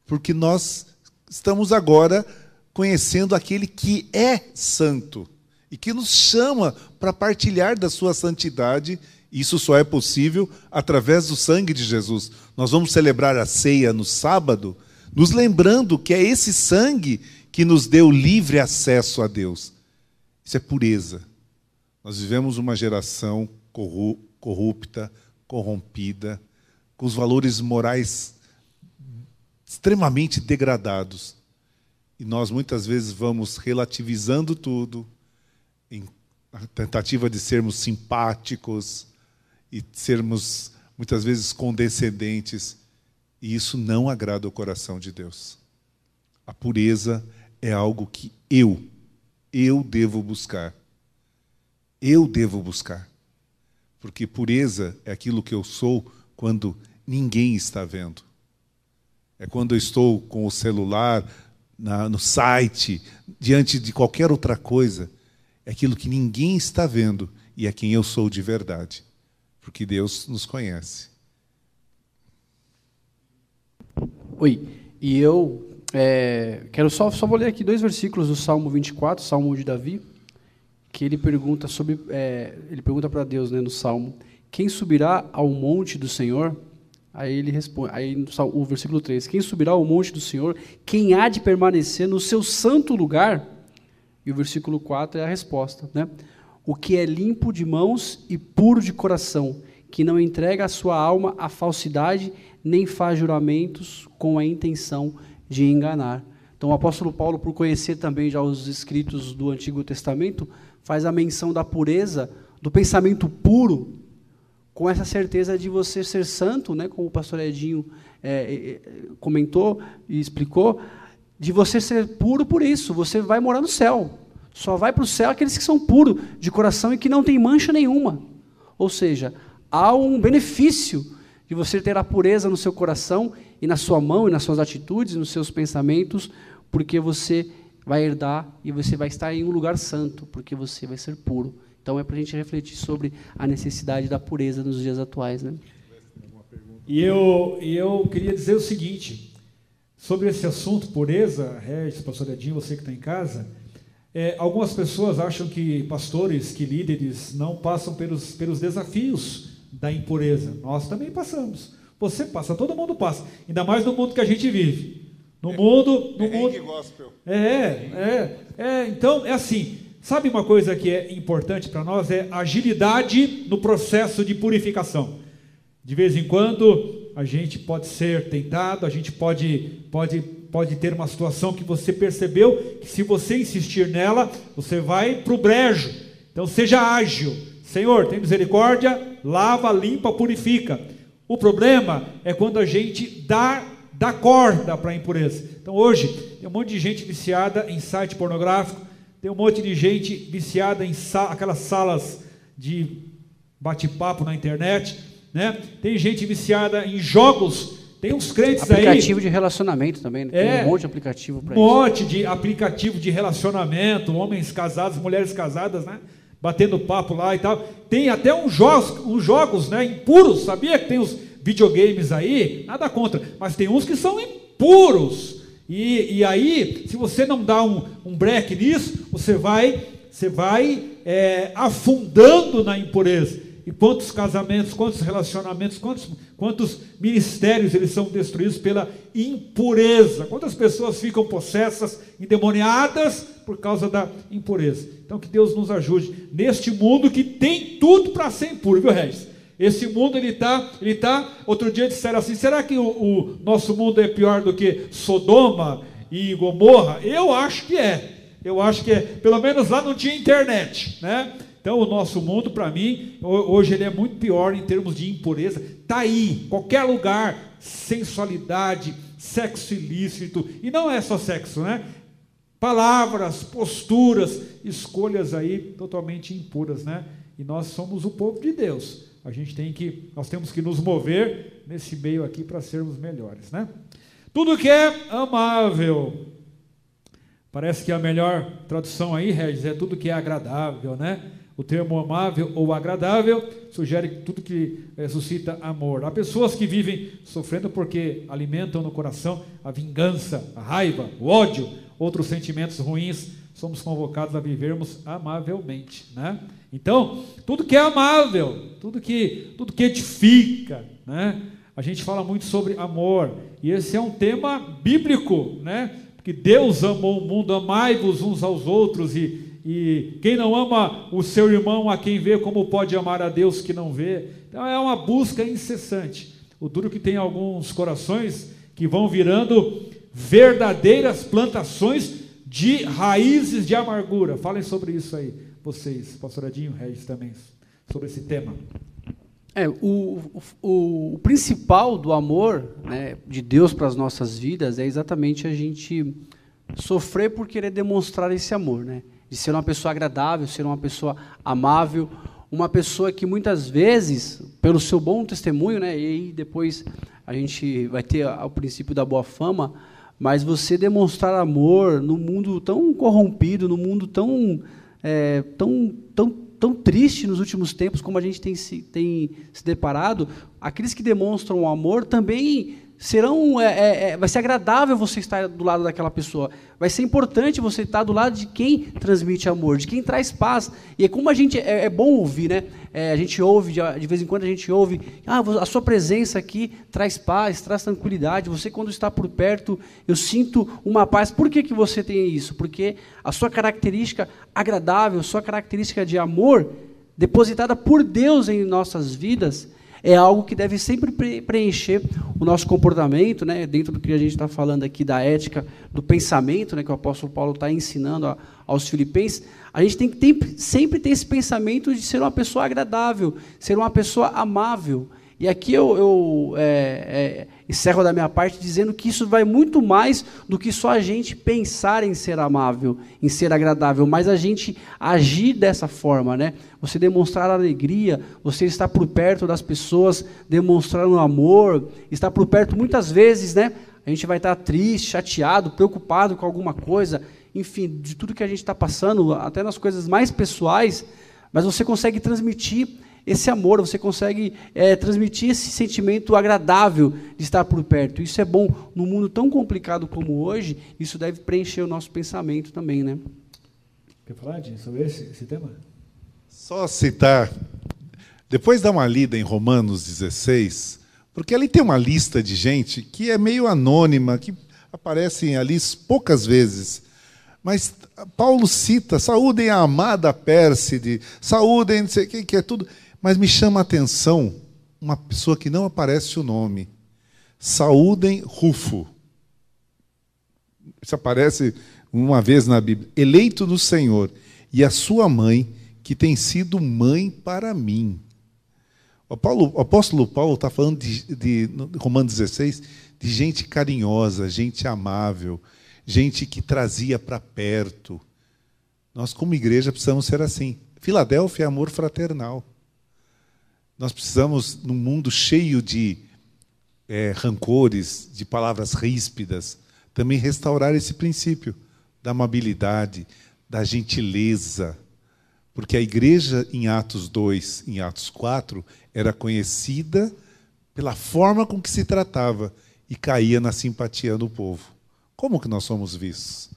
porque nós estamos agora conhecendo aquele que é santo e que nos chama para partilhar da sua santidade. Isso só é possível através do sangue de Jesus. Nós vamos celebrar a ceia no sábado, nos lembrando que é esse sangue que nos deu livre acesso a Deus. Isso é pureza. Nós vivemos uma geração corrupta, corrompida, com os valores morais extremamente degradados. E nós muitas vezes vamos relativizando tudo, em tentativa de sermos simpáticos e sermos muitas vezes condescendentes, e isso não agrada o coração de Deus. A pureza é algo que eu, eu devo buscar. Eu devo buscar. Porque pureza é aquilo que eu sou quando ninguém está vendo. É quando eu estou com o celular na, no site, diante de qualquer outra coisa. É aquilo que ninguém está vendo e é quem eu sou de verdade. Porque Deus nos conhece. Oi, e eu é, quero só, só vou ler aqui dois versículos do Salmo 24, Salmo de Davi, que ele pergunta sobre, é, ele pergunta para Deus, né, no Salmo, quem subirá ao monte do Senhor? Aí ele responde, aí o versículo 3, quem subirá ao monte do Senhor? Quem há de permanecer no seu santo lugar? E o versículo 4 é a resposta, né? O que é limpo de mãos e puro de coração, que não entrega a sua alma à falsidade, nem faz juramentos com a intenção de enganar. Então o apóstolo Paulo, por conhecer também já os escritos do Antigo Testamento, faz a menção da pureza, do pensamento puro, com essa certeza de você ser santo, né, como o pastor Edinho é, é, é, comentou e explicou, de você ser puro por isso, você vai morar no céu. Só vai para o céu aqueles que são puros de coração e que não tem mancha nenhuma. Ou seja, há um benefício de você ter a pureza no seu coração e na sua mão e nas suas atitudes, nos seus pensamentos, porque você vai herdar e você vai estar em um lugar santo, porque você vai ser puro. Então é para a gente refletir sobre a necessidade da pureza nos dias atuais. Né? E eu, e eu queria dizer o seguinte, sobre esse assunto, pureza, Regis, pastor Edinho, você que está em casa, é, algumas pessoas acham que pastores, que líderes, não passam pelos, pelos desafios da impureza. Nós também passamos. Você passa, todo mundo passa. Ainda mais no mundo que a gente vive. No é, mundo. No é mundo. Gospel. É, é, é. Então, é assim. Sabe uma coisa que é importante para nós? É agilidade no processo de purificação. De vez em quando a gente pode ser tentado, a gente pode, pode, pode ter uma situação que você percebeu que se você insistir nela, você vai para o brejo. Então seja ágil. Senhor, tem misericórdia, lava, limpa, purifica. O problema é quando a gente dá, dá corda para a impureza. Então hoje tem um monte de gente viciada em site pornográfico, tem um monte de gente viciada em aquelas salas de bate-papo na internet, né? Tem gente viciada em jogos. Tem uns crentes aplicativo aí. Aplicativo de relacionamento também. Né? Tem é, um monte de aplicativo para isso. Um monte de aplicativo de relacionamento, homens casados, mulheres casadas, né? Batendo papo lá e tal. Tem até uns jogos, uns jogos né, impuros. Sabia que tem os videogames aí? Nada contra. Mas tem uns que são impuros. E, e aí, se você não dá um, um break nisso, você vai, você vai é, afundando na impureza. E quantos casamentos, quantos relacionamentos, quantos, quantos ministérios eles são destruídos pela impureza? Quantas pessoas ficam possessas, endemoniadas por causa da impureza? Então que Deus nos ajude neste mundo que tem tudo para ser impuro, viu, Regis? Esse mundo ele está, ele tá. Outro dia disseram assim: será que o, o, nosso mundo é pior do que Sodoma e Gomorra? Eu acho que é. Eu acho que é. Pelo menos lá não tinha internet, né? Então o nosso mundo, para mim, hoje ele é muito pior em termos de impureza. Tá aí, qualquer lugar, sensualidade, sexo ilícito e não é só sexo, né? Palavras, posturas, escolhas aí totalmente impuras, né? E nós somos o povo de Deus a gente tem que, nós temos que nos mover nesse meio aqui para sermos melhores, né? Tudo que é amável. Parece que a melhor tradução aí, Regis, é tudo que é agradável, né? O termo amável ou agradável sugere tudo que é, suscita amor. Há pessoas que vivem sofrendo porque alimentam no coração a vingança, a raiva, o ódio, outros sentimentos ruins. Somos convocados a vivermos amavelmente, né? Então, tudo que é amável, tudo que, tudo que edifica, né? A gente fala muito sobre amor, e esse é um tema bíblico, né? que Deus amou o mundo, amai-vos uns aos outros, e, e quem não ama o seu irmão a quem vê, como pode amar a Deus que não vê? Então é uma busca incessante. O duro que tem alguns corações que vão virando verdadeiras plantações de raízes de amargura. Falem sobre isso aí, vocês, pastoradinho, Regis também, sobre esse tema. É, o, o, o principal do amor né, de Deus para as nossas vidas é exatamente a gente sofrer por querer demonstrar esse amor, né? De ser uma pessoa agradável, ser uma pessoa amável, uma pessoa que muitas vezes, pelo seu bom testemunho, né, e depois a gente vai ter o princípio da boa fama, mas você demonstrar amor no mundo tão corrompido, no mundo tão, é, tão, tão tão triste nos últimos tempos como a gente tem se, tem se deparado, aqueles que demonstram amor também serão é, é, é, vai ser agradável você estar do lado daquela pessoa. Vai ser importante você estar do lado de quem transmite amor de quem traz paz. E é como a gente é, é bom ouvir né? É, a gente ouve de, vez em quando a gente ouve ah a sua presença aqui traz paz traz tranquilidade. Você quando está por perto eu sinto uma paz. Por que que você tem isso? Porque a sua característica agradável sua característica de amor depositada por Deus em nossas vidas é algo que deve sempre preencher o nosso comportamento, né, dentro do que a gente está falando aqui da ética, do pensamento, né, que o apóstolo Paulo está ensinando a, aos filipenses. A gente tem que ter, sempre ter esse pensamento de ser uma pessoa agradável, ser uma pessoa amável. E aqui eu, eu é, é, encerro da minha parte dizendo que isso vai muito mais do que só a gente pensar em ser amável, em ser agradável, mas a gente agir dessa forma, né? Você demonstrar alegria, você estar por perto das pessoas, demonstrando amor, estar por perto muitas vezes, né? A gente vai estar triste, chateado, preocupado com alguma coisa, enfim, de tudo que a gente está passando, até nas coisas mais pessoais, mas você consegue transmitir esse amor, você consegue é, transmitir esse sentimento agradável de estar por perto. Isso é bom num mundo tão complicado como hoje, isso deve preencher o nosso pensamento também, né? Quer falar de, sobre esse, esse tema? Só citar, depois dá uma lida em Romanos 16, porque ali tem uma lista de gente que é meio anônima, que aparecem ali poucas vezes. Mas Paulo cita, saúdem a amada Pérside, saúdem, não sei o que, que é tudo. Mas me chama a atenção uma pessoa que não aparece o nome. Saúdem Rufo. Isso aparece uma vez na Bíblia. Eleito do Senhor. E a sua mãe, que tem sido mãe para mim. O, Paulo, o apóstolo Paulo está falando de, de Romanos 16, de gente carinhosa, gente amável, gente que trazia para perto. Nós, como igreja, precisamos ser assim. Filadélfia é amor fraternal. Nós precisamos, num mundo cheio de é, rancores, de palavras ríspidas, também restaurar esse princípio da amabilidade, da gentileza. Porque a igreja, em Atos 2, em Atos 4, era conhecida pela forma com que se tratava e caía na simpatia do povo. Como que nós somos vistos?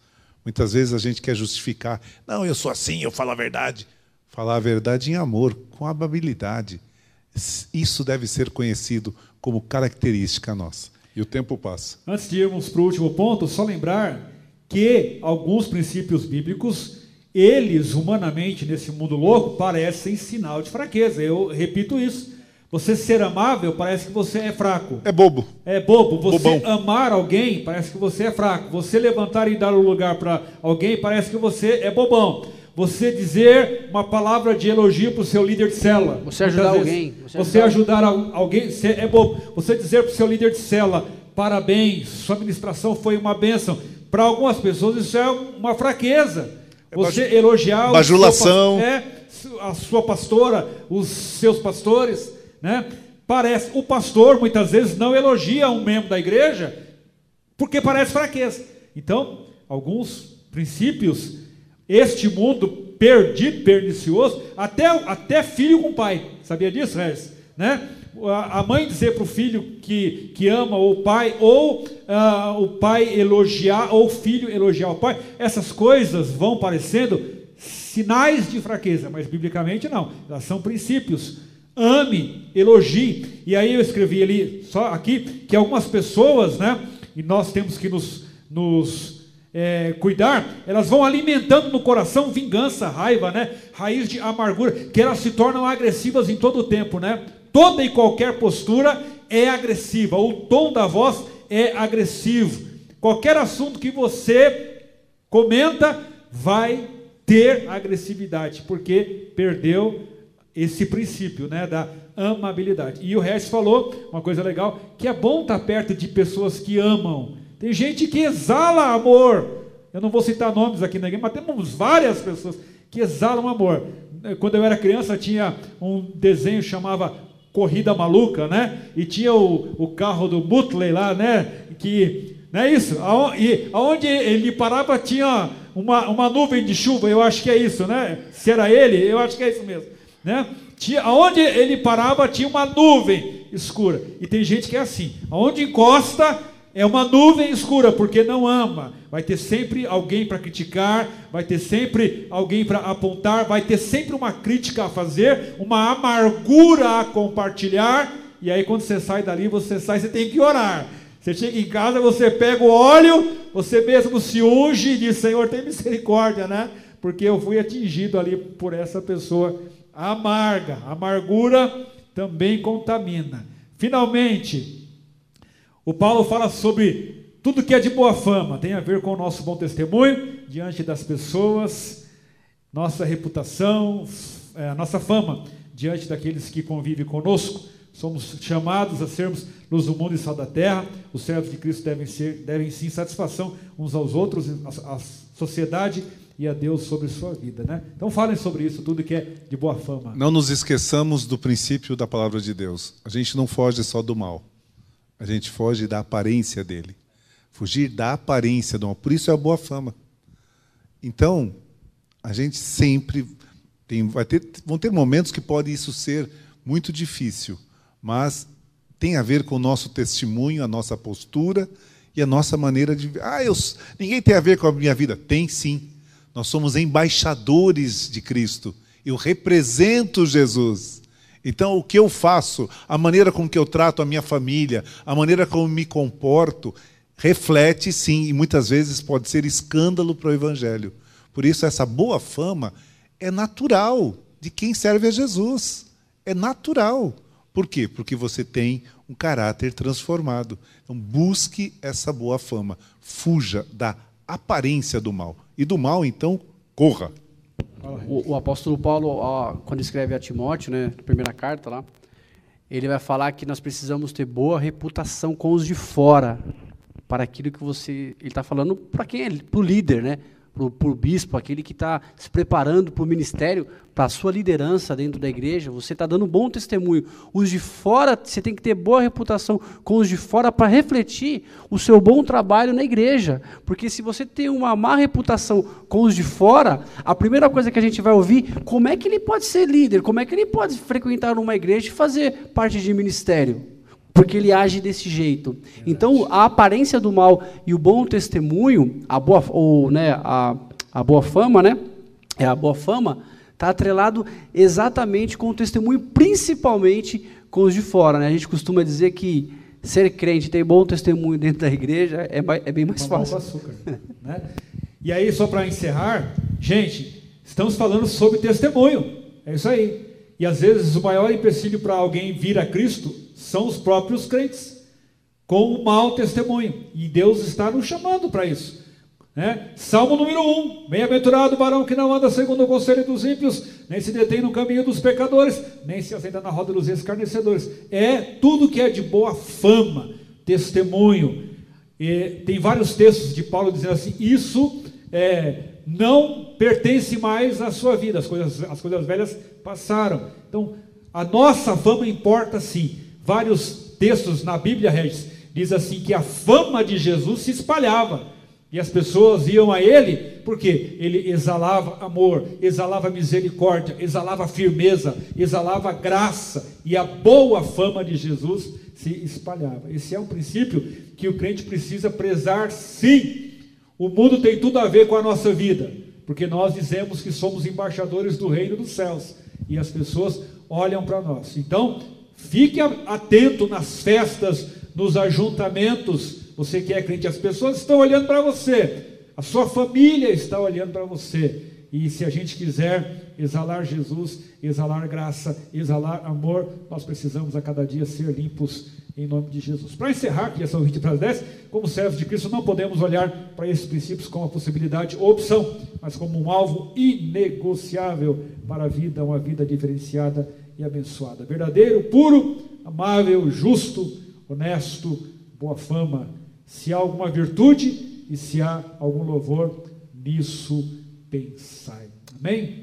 Muitas vezes a gente quer justificar, não, eu sou assim, eu falo a verdade. Falar a verdade em amor, com amabilidade isso deve ser conhecido como característica nossa. E o tempo passa. Antes de irmos para o último ponto, só lembrar que alguns princípios bíblicos, eles, humanamente, nesse mundo louco, parecem sinal de fraqueza. Eu repito isso. Você ser amável parece que você é fraco. É bobo. É bobo. Você Bobão. amar alguém parece que você é fraco. Você levantar e dar o um lugar para alguém parece que você é bobão você dizer uma palavra de elogio para o seu líder de cela. Você ajudar vezes, alguém. Você, você ajudar, ajudar alguém. Você, é bom. Você dizer para o seu líder de cela, parabéns, sua administração foi uma bênção. Para algumas pessoas isso é uma fraqueza. É você é elogiar bajulação. Seu, é, a sua pastora, os seus pastores, né? Parece o pastor muitas vezes não elogia um membro da igreja porque parece fraqueza. Então, alguns princípios este mundo perdido, pernicioso, até, até filho com pai. Sabia disso, Regis? Né? A mãe dizer para o filho que, que ama o pai, ou uh, o pai elogiar, ou o filho elogiar o pai, essas coisas vão parecendo sinais de fraqueza, mas biblicamente não, elas são princípios. Ame, elogie. E aí eu escrevi ali, só aqui, que algumas pessoas, né, e nós temos que nos, nos é, cuidar, elas vão alimentando no coração vingança, raiva, né? Raiz de amargura, que elas se tornam agressivas em todo o tempo, né? Toda e qualquer postura é agressiva, o tom da voz é agressivo. Qualquer assunto que você comenta vai ter agressividade, porque perdeu esse princípio, né, da amabilidade. E o Regis falou uma coisa legal, que é bom estar perto de pessoas que amam. Tem gente que exala amor. Eu não vou citar nomes aqui igreja, mas temos várias pessoas que exalam amor. Quando eu era criança, tinha um desenho chamava Corrida Maluca, né? E tinha o, o carro do Butley lá, né? Que, não é isso? E aonde ele parava tinha uma, uma nuvem de chuva, eu acho que é isso, né? Se era ele, eu acho que é isso mesmo. Né? Tinha, aonde ele parava tinha uma nuvem escura. E tem gente que é assim: aonde encosta é uma nuvem escura, porque não ama. Vai ter sempre alguém para criticar, vai ter sempre alguém para apontar, vai ter sempre uma crítica a fazer, uma amargura a compartilhar. E aí, quando você sai dali, você sai, você tem que orar. Você chega em casa, você pega o óleo, você mesmo se unge e diz: Senhor, tem misericórdia, né? Porque eu fui atingido ali por essa pessoa amarga. Amargura também contamina. Finalmente, o Paulo fala sobre tudo que é de boa fama, tem a ver com o nosso bom testemunho diante das pessoas, nossa reputação, é, nossa fama diante daqueles que convivem conosco. Somos chamados a sermos luz do mundo e sal da terra. Os servos de Cristo devem, ser, devem sim satisfação uns aos outros, a sociedade e a Deus sobre sua vida, né? Então falem sobre isso, tudo que é de boa fama. Não nos esqueçamos do princípio da palavra de Deus. A gente não foge só do mal. A gente foge da aparência dele. Fugir da aparência do mal. Por isso é a boa fama. Então, a gente sempre tem, vai ter, vão ter momentos que pode isso ser muito difícil, mas tem a ver com o nosso testemunho, a nossa postura e a nossa maneira de. Ah, eu, ninguém tem a ver com a minha vida. Tem sim. Nós somos embaixadores de Cristo. Eu represento Jesus. Então, o que eu faço, a maneira com que eu trato a minha família, a maneira como me comporto, reflete sim, e muitas vezes pode ser escândalo para o Evangelho. Por isso, essa boa fama é natural de quem serve a Jesus. É natural. Por quê? Porque você tem um caráter transformado. Então, busque essa boa fama. Fuja da aparência do mal. E do mal, então, corra. O, o apóstolo Paulo, ó, quando escreve a Timóteo, né, primeira carta lá, ele vai falar que nós precisamos ter boa reputação com os de fora, para aquilo que você. Ele está falando para quem? É, para o líder, né? Para o bispo, aquele que está se preparando para o ministério, para a sua liderança dentro da igreja, você está dando bom testemunho. Os de fora, você tem que ter boa reputação com os de fora para refletir o seu bom trabalho na igreja. Porque se você tem uma má reputação com os de fora, a primeira coisa que a gente vai ouvir, como é que ele pode ser líder? Como é que ele pode frequentar uma igreja e fazer parte de ministério? Porque ele age desse jeito. Então, a aparência do mal e o bom testemunho, a boa, ou, né, a, a boa fama, né, é a boa fama, está atrelado exatamente com o testemunho, principalmente com os de fora. Né? A gente costuma dizer que ser crente, ter bom testemunho dentro da igreja é, é bem mais fácil. Açúcar, né? E aí, só para encerrar, gente, estamos falando sobre testemunho. É isso aí. E às vezes o maior empecilho para alguém vir a Cristo são os próprios crentes, com o mau testemunho. E Deus está nos chamando para isso. Né? Salmo número 1: Bem-aventurado o varão que não anda segundo o conselho dos ímpios, nem se detém no caminho dos pecadores, nem se assenta na roda dos escarnecedores. É tudo que é de boa fama, testemunho. E tem vários textos de Paulo dizendo assim: Isso é, não pertence mais à sua vida, as coisas, as coisas velhas passaram. Então, a nossa fama importa sim. Vários textos na Bíblia, Regis, diz assim que a fama de Jesus se espalhava. E as pessoas iam a ele porque ele exalava amor, exalava misericórdia, exalava firmeza, exalava graça, e a boa fama de Jesus se espalhava. Esse é um princípio que o crente precisa prezar, sim. O mundo tem tudo a ver com a nossa vida, porque nós dizemos que somos embaixadores do reino dos céus e as pessoas olham para nós. Então, fique atento nas festas, nos ajuntamentos. Você que é crente, as pessoas estão olhando para você. A sua família está olhando para você. E se a gente quiser exalar Jesus, exalar graça, exalar amor, nós precisamos a cada dia ser limpos em nome de Jesus. Para encerrar, que são 20 para as 10, como servos de Cristo, não podemos olhar para esses princípios como uma possibilidade ou opção, mas como um alvo inegociável para a vida, uma vida diferenciada e abençoada. Verdadeiro, puro, amável, justo, honesto, boa fama. Se há alguma virtude e se há algum louvor, nisso pensai. Amém?